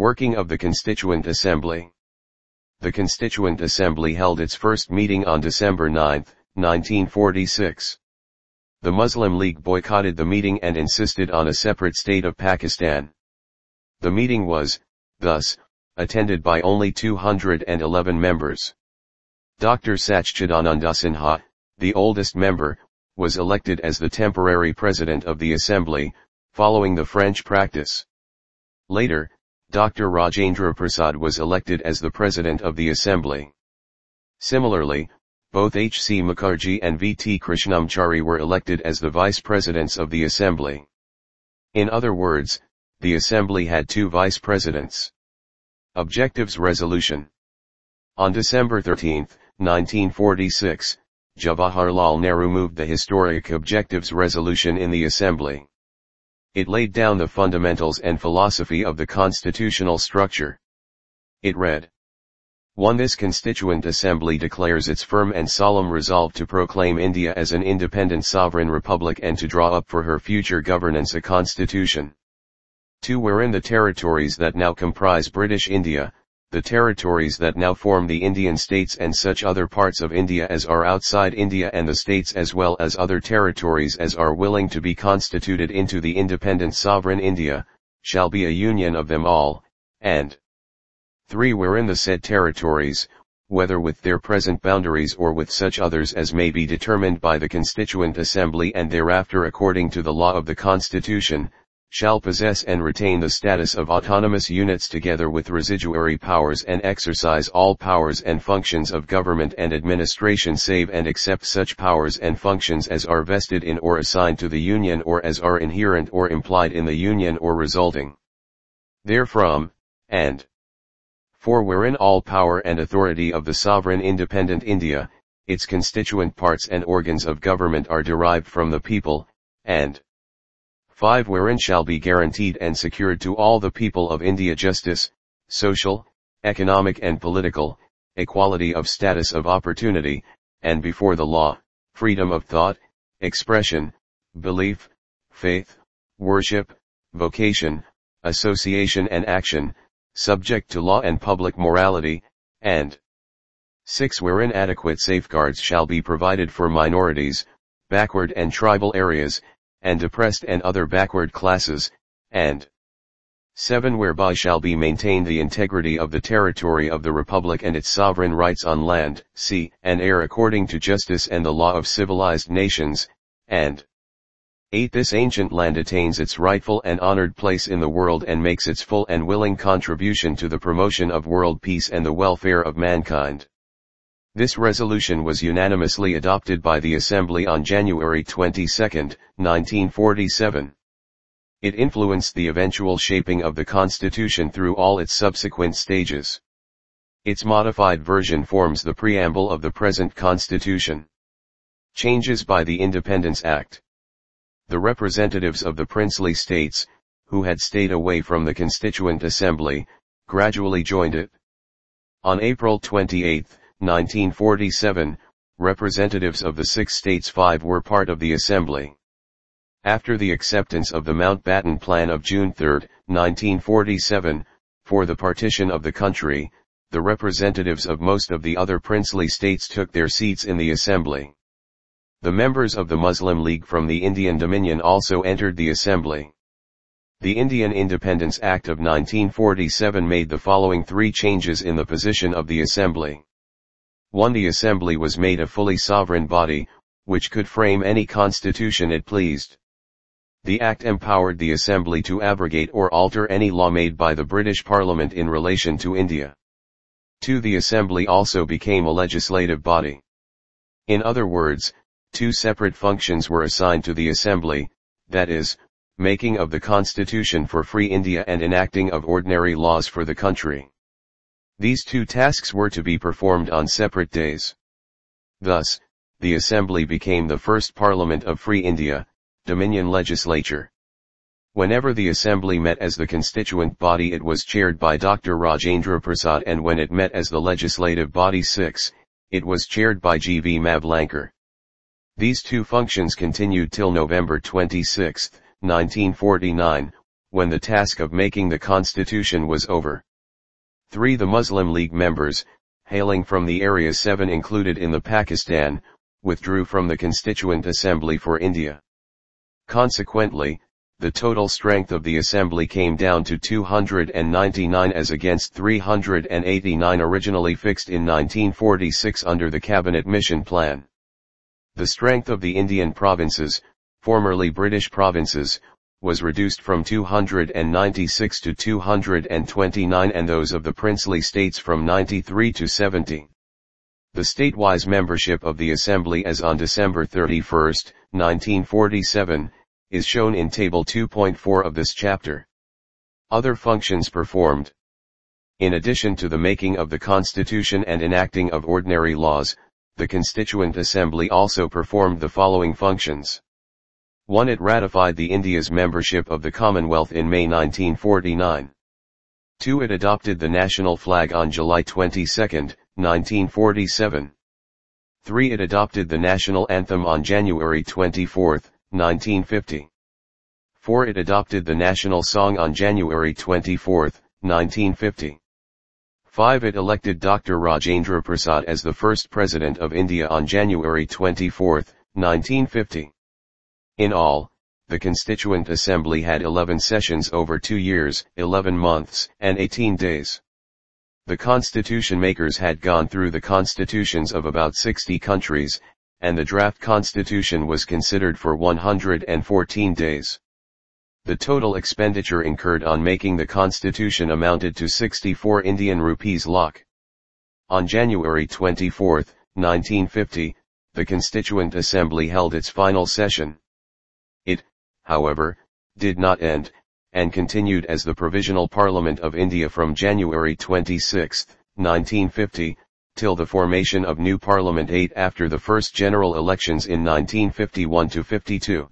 Working of the Constituent Assembly The Constituent Assembly held its first meeting on December 9, 1946. The Muslim League boycotted the meeting and insisted on a separate state of Pakistan. The meeting was, thus, attended by only 211 members. Dr. Sachchidananda Sinha, the oldest member, was elected as the temporary president of the assembly, following the French practice. Later, Dr. Rajendra Prasad was elected as the president of the assembly. Similarly, both H.C. Mukherjee and V.T. Krishnamachari were elected as the vice presidents of the assembly. In other words, the assembly had two vice presidents. Objectives Resolution On December 13, 1946, Jawaharlal Nehru moved the historic Objectives Resolution in the Assembly. It laid down the fundamentals and philosophy of the constitutional structure. It read, 1. This Constituent Assembly declares its firm and solemn resolve to proclaim India as an independent sovereign republic and to draw up for her future governance a constitution. 2. Wherein the territories that now comprise British India, the territories that now form the Indian states and such other parts of India as are outside India and the states as well as other territories as are willing to be constituted into the independent sovereign India, shall be a union of them all, and 3. Wherein the said territories, whether with their present boundaries or with such others as may be determined by the Constituent Assembly and thereafter according to the law of the Constitution, shall possess and retain the status of autonomous units together with residuary powers and exercise all powers and functions of government and administration save and except such powers and functions as are vested in or assigned to the Union or as are inherent or implied in the Union or resulting therefrom, and for wherein all power and authority of the sovereign independent India, its constituent parts and organs of government are derived from the people, and 5. Wherein shall be guaranteed and secured to all the people of India justice, social, economic and political, equality of status of opportunity, and before the law, freedom of thought, expression, belief, faith, worship, vocation, association and action, subject to law and public morality, and 6. Wherein adequate safeguards shall be provided for minorities, backward and tribal areas, and depressed and other backward classes, and 7. Whereby shall be maintained the integrity of the territory of the Republic and its sovereign rights on land, sea, and air according to justice and the law of civilized nations, and 8. This ancient land attains its rightful and honored place in the world and makes its full and willing contribution to the promotion of world peace and the welfare of mankind. This resolution was unanimously adopted by the Assembly on January 22, 1947. It influenced the eventual shaping of the Constitution through all its subsequent stages. Its modified version forms the preamble of the present Constitution. Changes by the Independence Act the representatives of the princely states, who had stayed away from the Constituent Assembly, gradually joined it. On April 28, 1947, representatives of the six states five were part of the Assembly. After the acceptance of the Mountbatten Plan of June 3, 1947, for the partition of the country, the representatives of most of the other princely states took their seats in the Assembly. The members of the Muslim League from the Indian Dominion also entered the assembly. The Indian Independence Act of 1947 made the following three changes in the position of the assembly. 1. The assembly was made a fully sovereign body, which could frame any constitution it pleased. The act empowered the assembly to abrogate or alter any law made by the British Parliament in relation to India. 2. The assembly also became a legislative body. In other words, two separate functions were assigned to the Assembly, that is, making of the Constitution for Free India and enacting of ordinary laws for the country. These two tasks were to be performed on separate days. Thus, the Assembly became the first Parliament of Free India, Dominion Legislature. Whenever the Assembly met as the constituent body it was chaired by Dr. Rajendra Prasad and when it met as the Legislative Body 6, it was chaired by G. V. Mavlankar. These two functions continued till November 26, 1949, when the task of making the constitution was over. 3. The Muslim League members, hailing from the areas 7 included in the Pakistan, withdrew from the Constituent Assembly for India. Consequently, the total strength of the assembly came down to 299 as against 389 originally fixed in 1946 under the Cabinet Mission Plan. The strength of the Indian provinces, formerly British provinces, was reduced from 296 to 229 and those of the princely states from 93 to 70. The statewise membership of the Assembly as on December 31, 1947, is shown in Table 2.4 of this chapter. Other functions performed. In addition to the making of the Constitution and enacting of ordinary laws, the Constituent Assembly also performed the following functions. 1. It ratified the India's membership of the Commonwealth in May 1949. 2. It adopted the national flag on July 22, 1947. 3. It adopted the national anthem on January 24, 1950. 4. It adopted the national song on January 24, 1950. 5. It elected Dr. Rajendra Prasad as the first President of India on January 24, 1950. In all, the Constituent Assembly had 11 sessions over two years, 11 months, and 18 days. The constitution makers had gone through the constitutions of about 60 countries, and the draft constitution was considered for 114 days. The total expenditure incurred on making the constitution amounted to 64 Indian rupees lakh. On January 24, 1950, the Constituent Assembly held its final session. However, did not end, and continued as the Provisional Parliament of India from January 26, 1950, till the formation of new Parliament 8 after the first general elections in 1951 to 52.